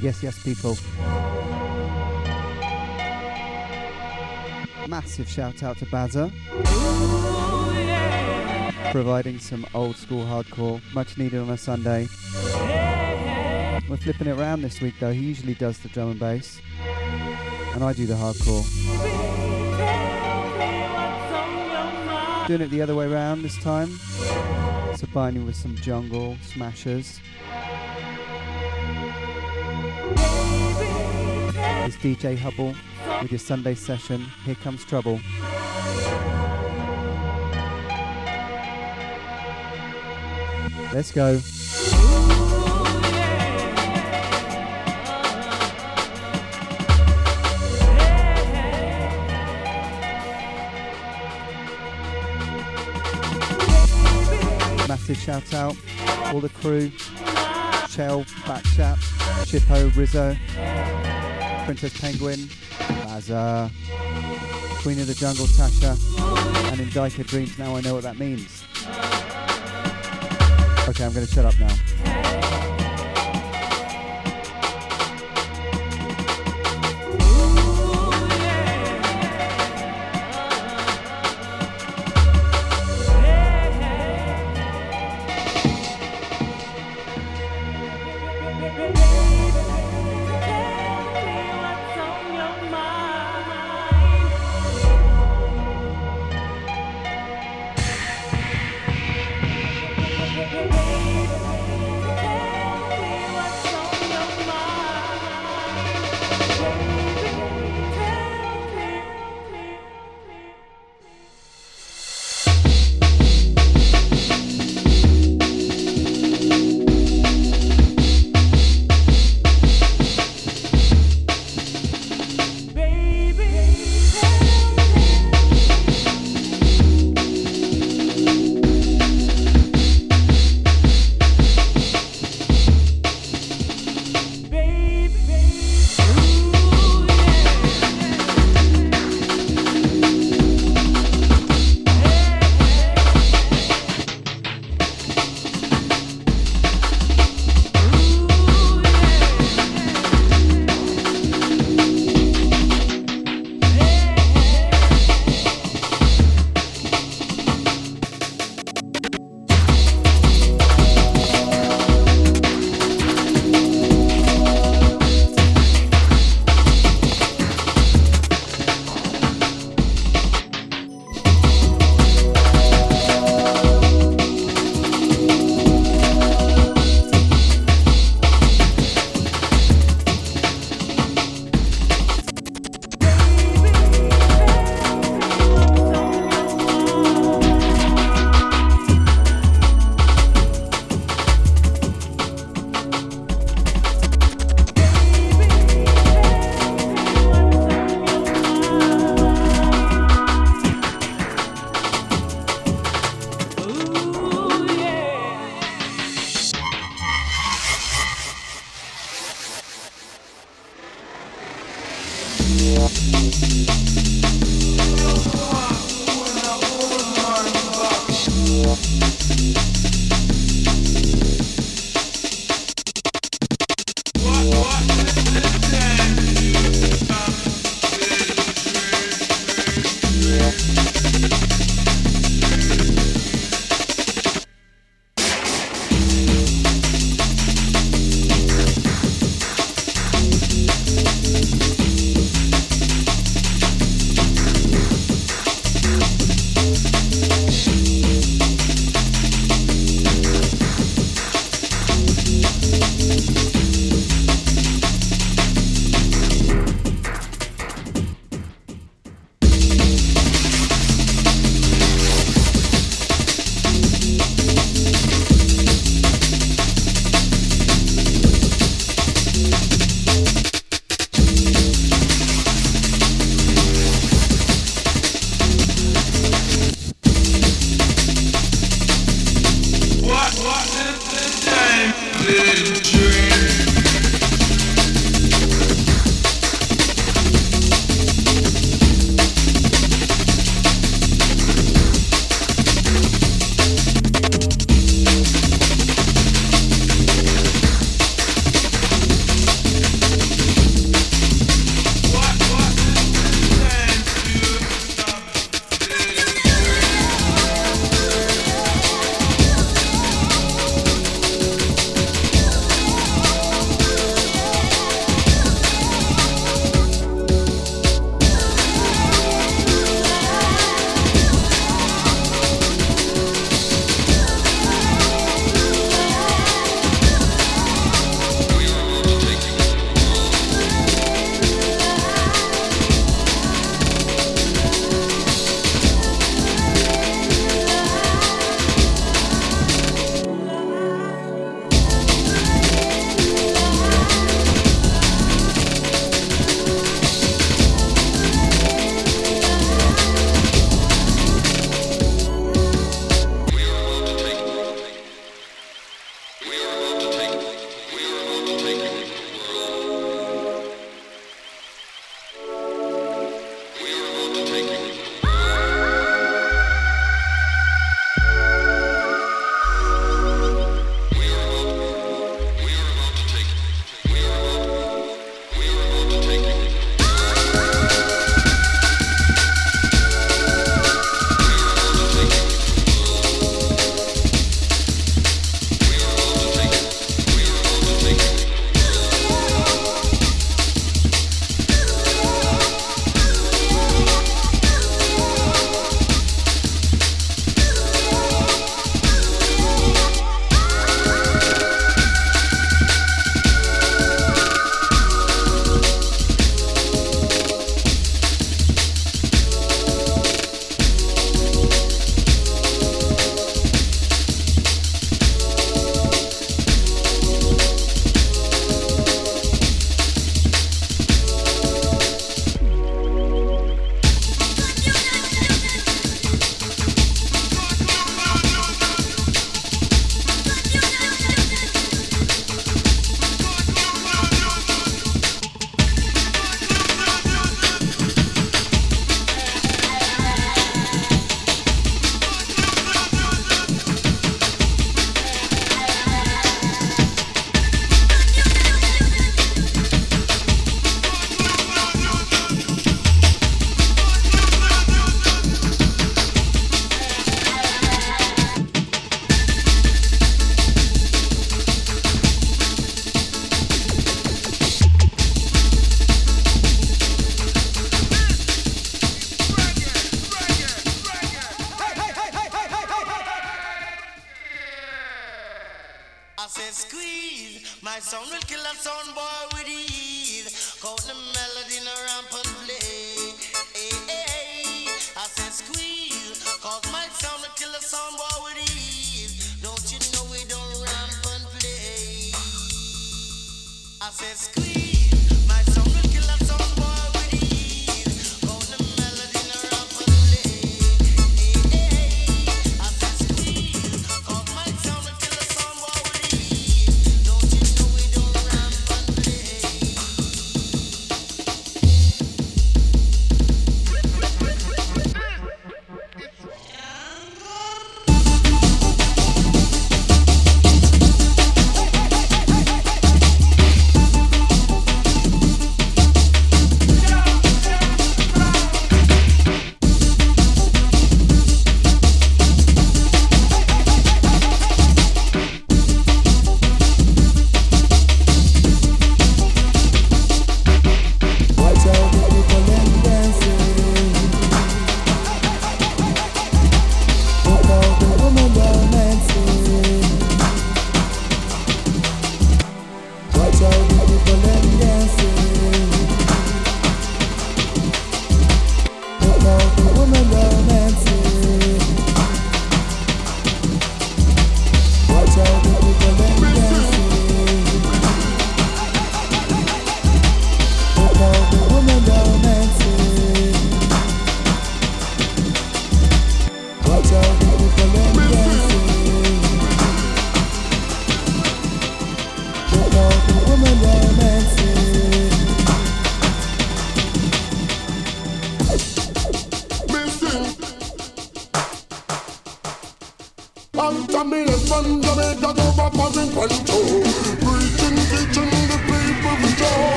Yes, yes, people. Massive shout out to Bazza. Providing some old school hardcore, much needed on a Sunday. We're flipping it around this week though. He usually does the drum and bass, and I do the hardcore. Doing it the other way around this time. Combining with some jungle smashers. It's DJ Hubble with your Sunday session. Here comes trouble. Let's go. Massive shout out, all the crew, Shell, Backchat, Shippo, Rizzo, Princess Penguin, Lazar, uh, Queen of the Jungle, Tasha, and in Indika Dreams. Now I know what that means. Okay, I'm going to shut up now.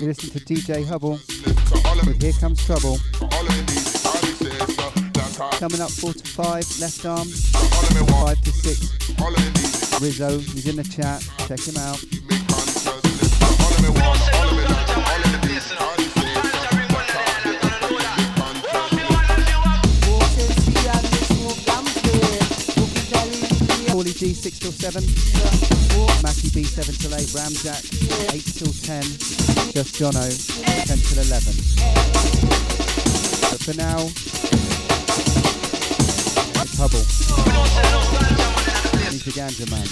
DJ Hubble with Here Comes Trouble. Coming up 4 to 5, left arm, 5 to 6. Rizzo, he's in the chat, check him out. Paulie G 6 till 7, Mackie B 7 till 8, Ramjack 8 till 10. Just Jono, 10 till 11. But for now, it's Hubble. The Ganja Man.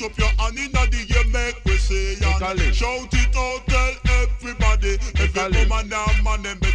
Reach up your hand the air, make we say and Shout it out, tell everybody Every woman and man and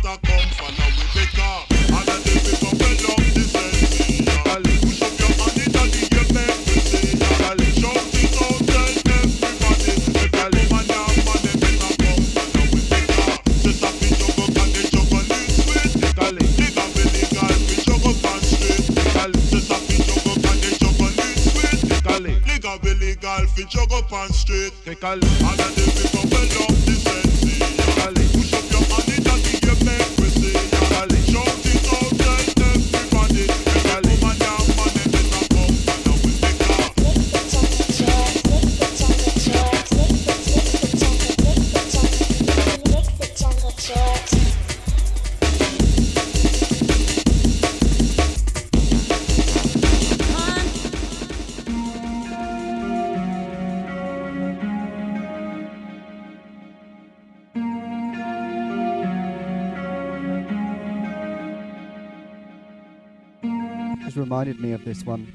this one,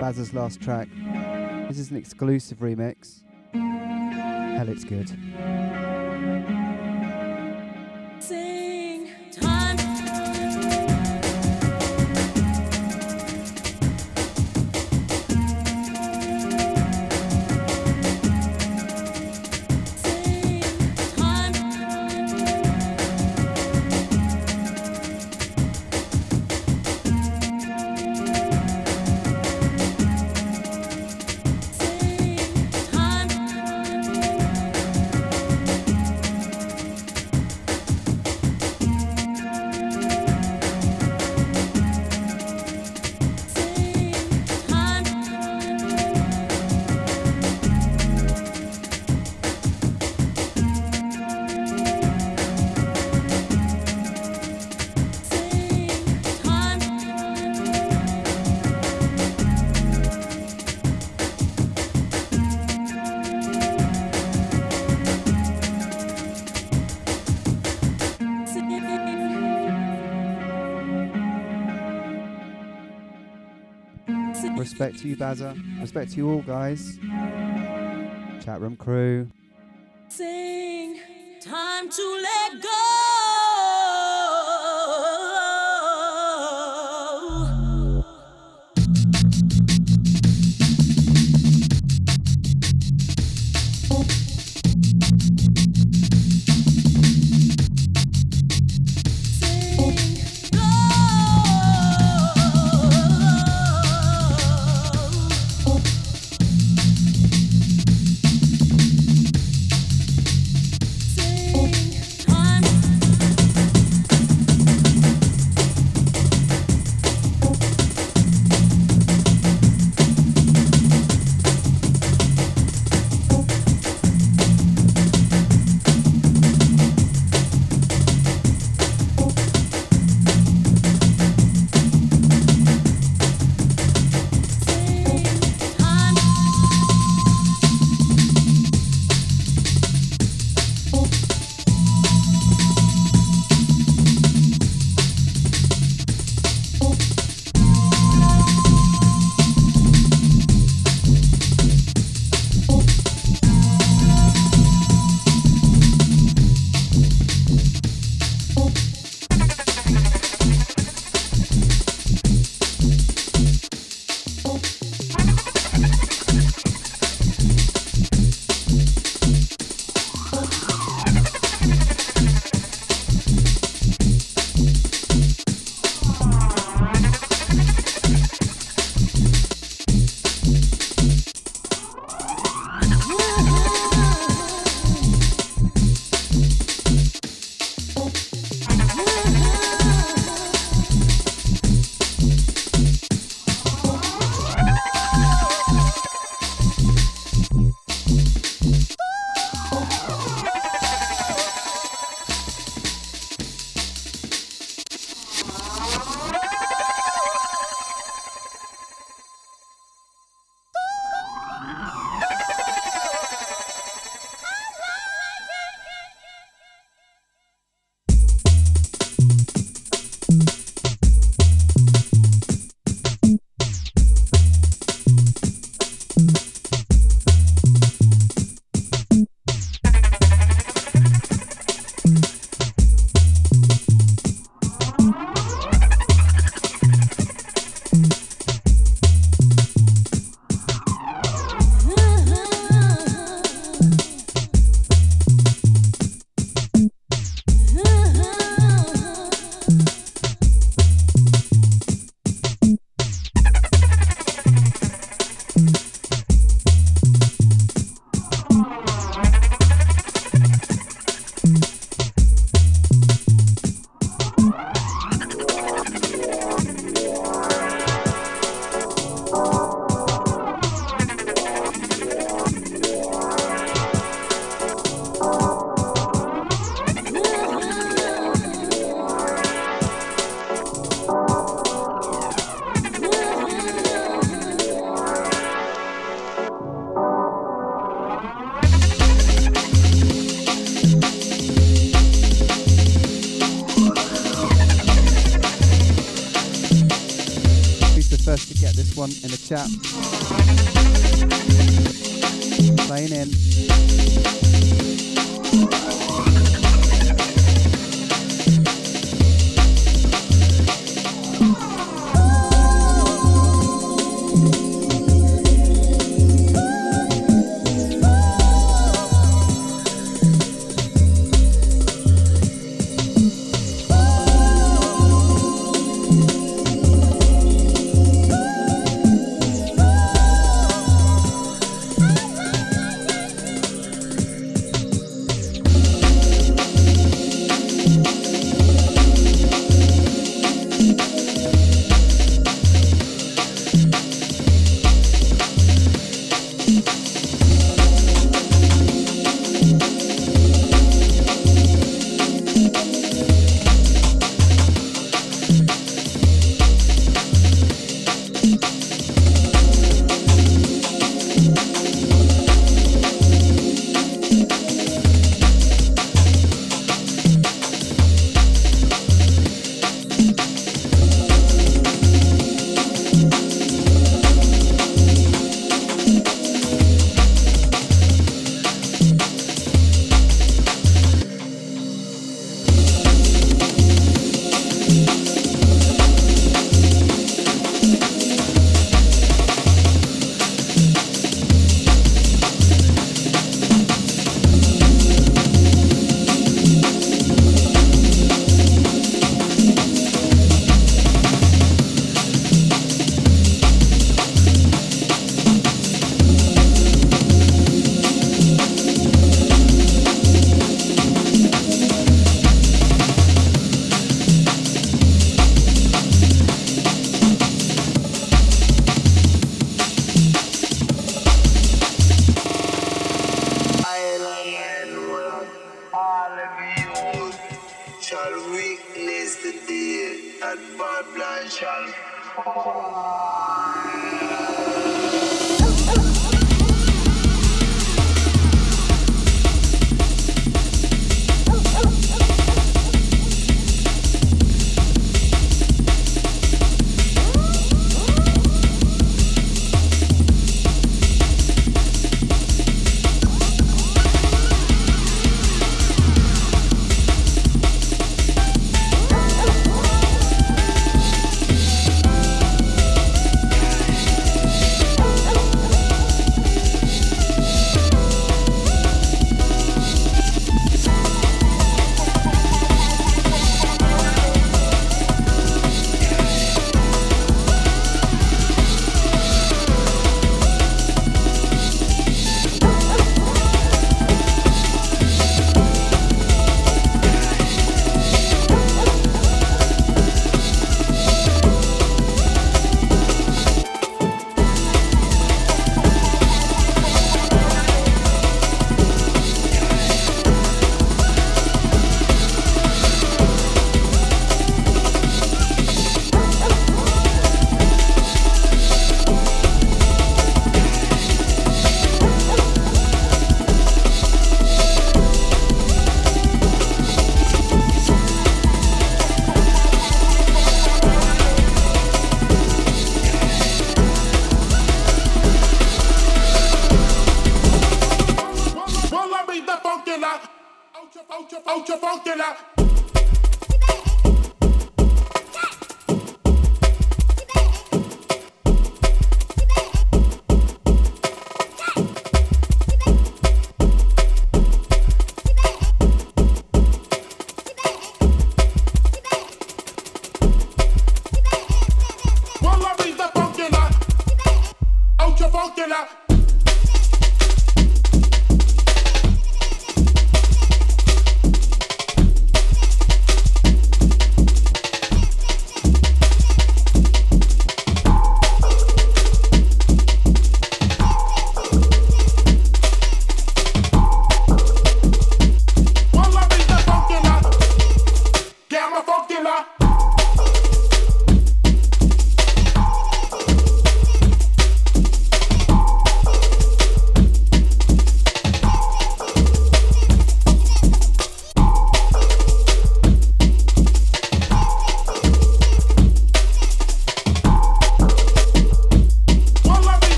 Bazza's last track. This is an exclusive remix. Hell, it's good. Respect to you, Bazza. Respect to you all, guys. Chat room crew. Sing time to let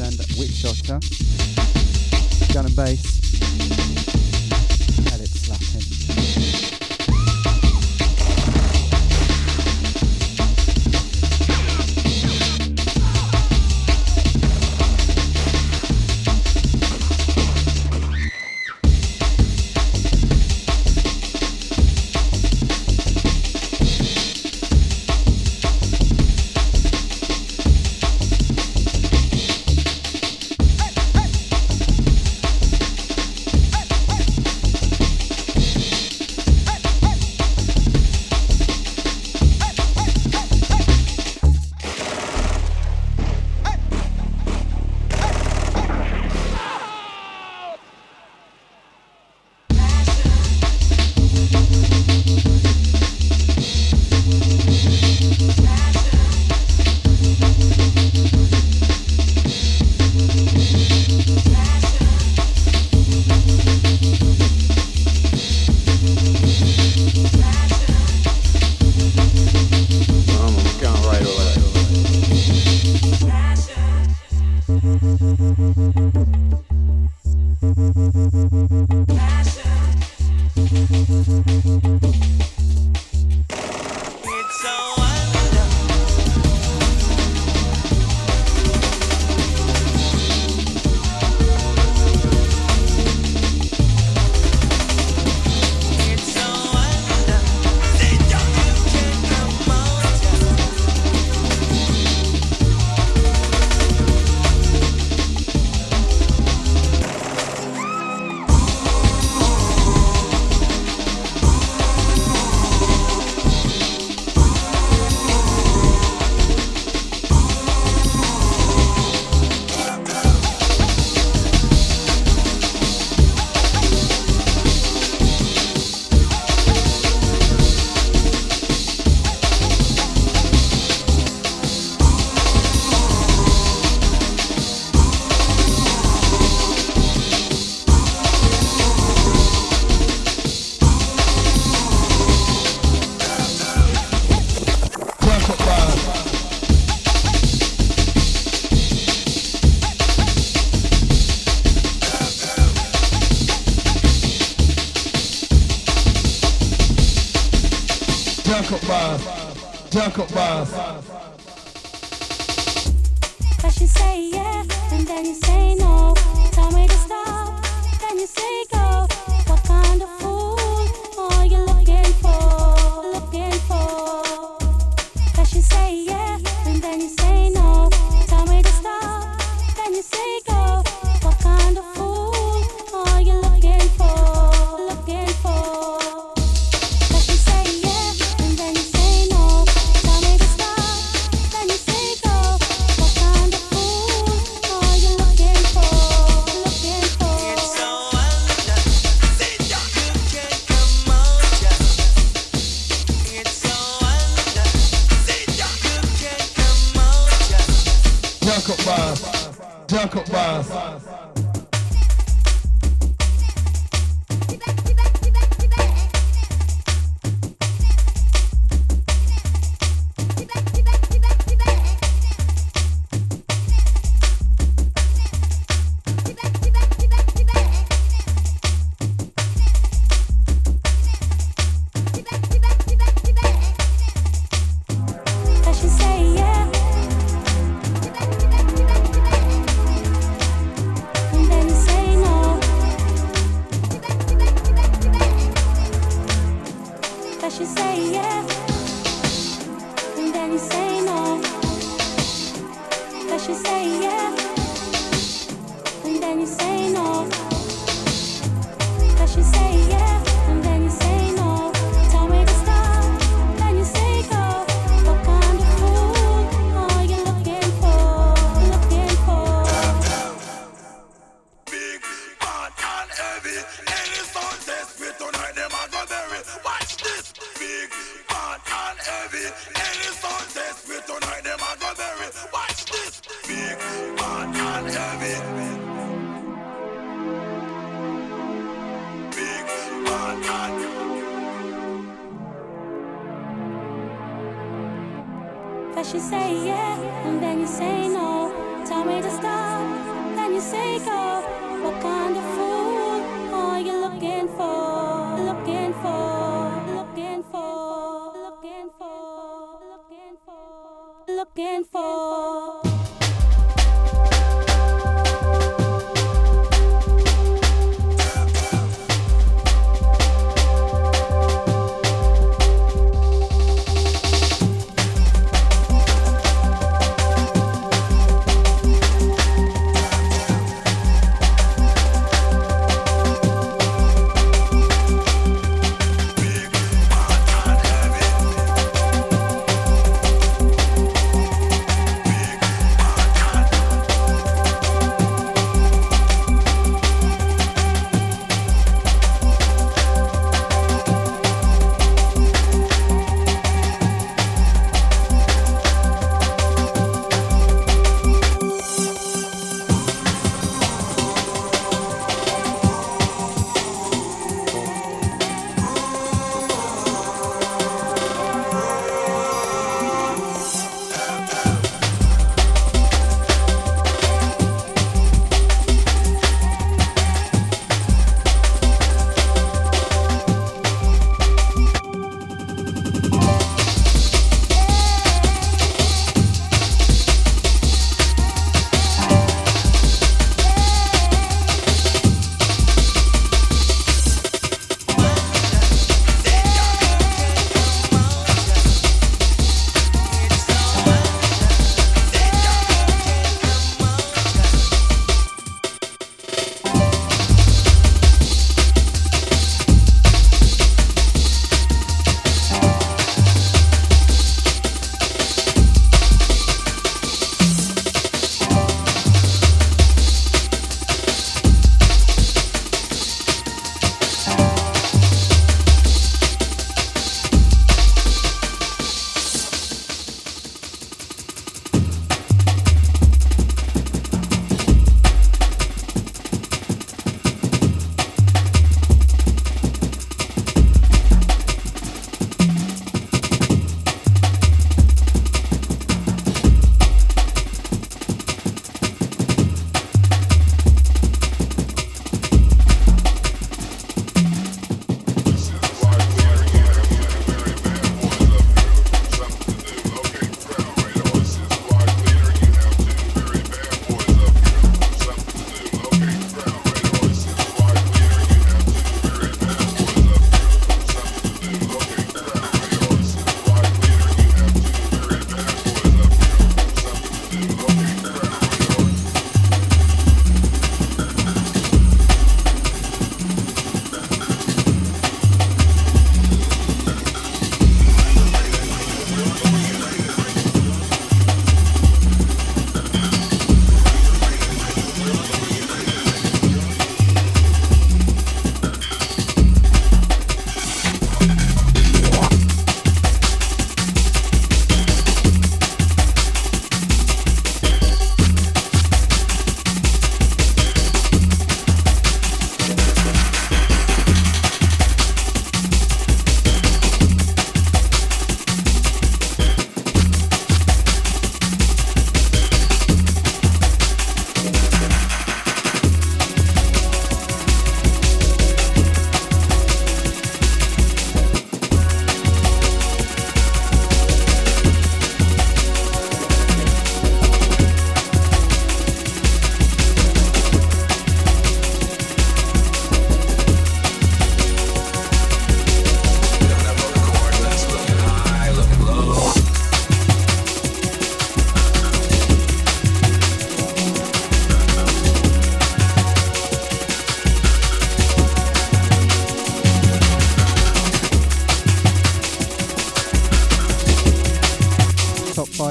and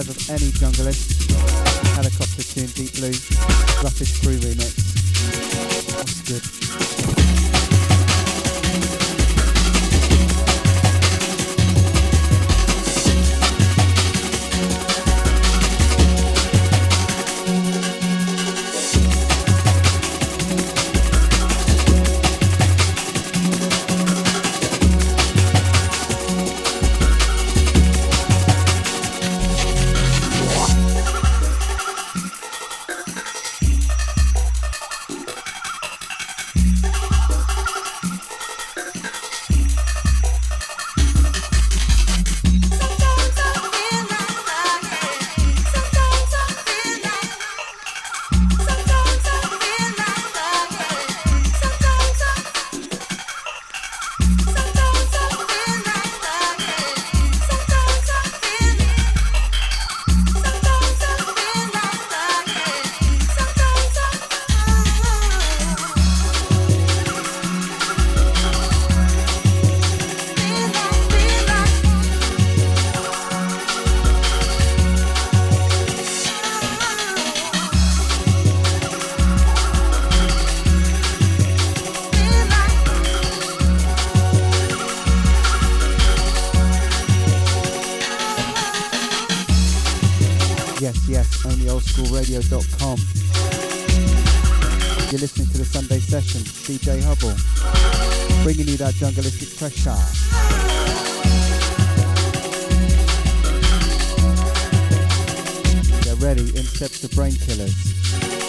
of any junglist. Helicopter tune, Deep Blue, Rapid Crew remix. That's good. that jungleistic pressure. Get ready in steps the brain killers.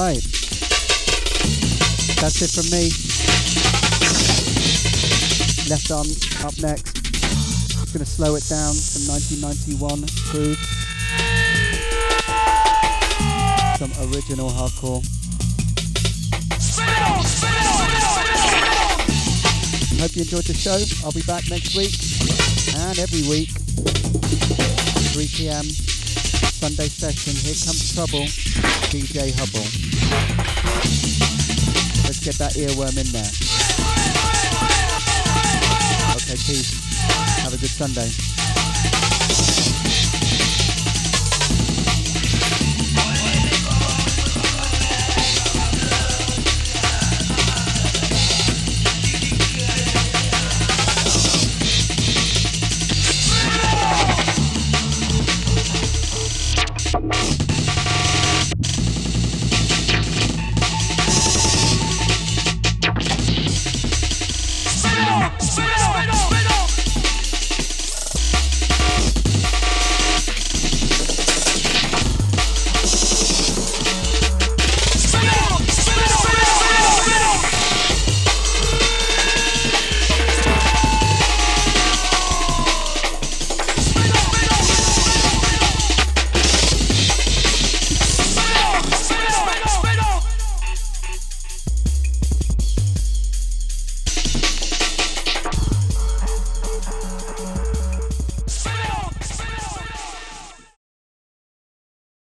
Right. That's it from me. Left arm up next. Just gonna slow it down. Some 1991 grooves. Some original hardcore. Hope you enjoyed the show. I'll be back next week and every week. 3 p.m. Sunday session. Here comes trouble. DJ Hubble. Let's get that earworm in there. Okay, peace. Have a good Sunday.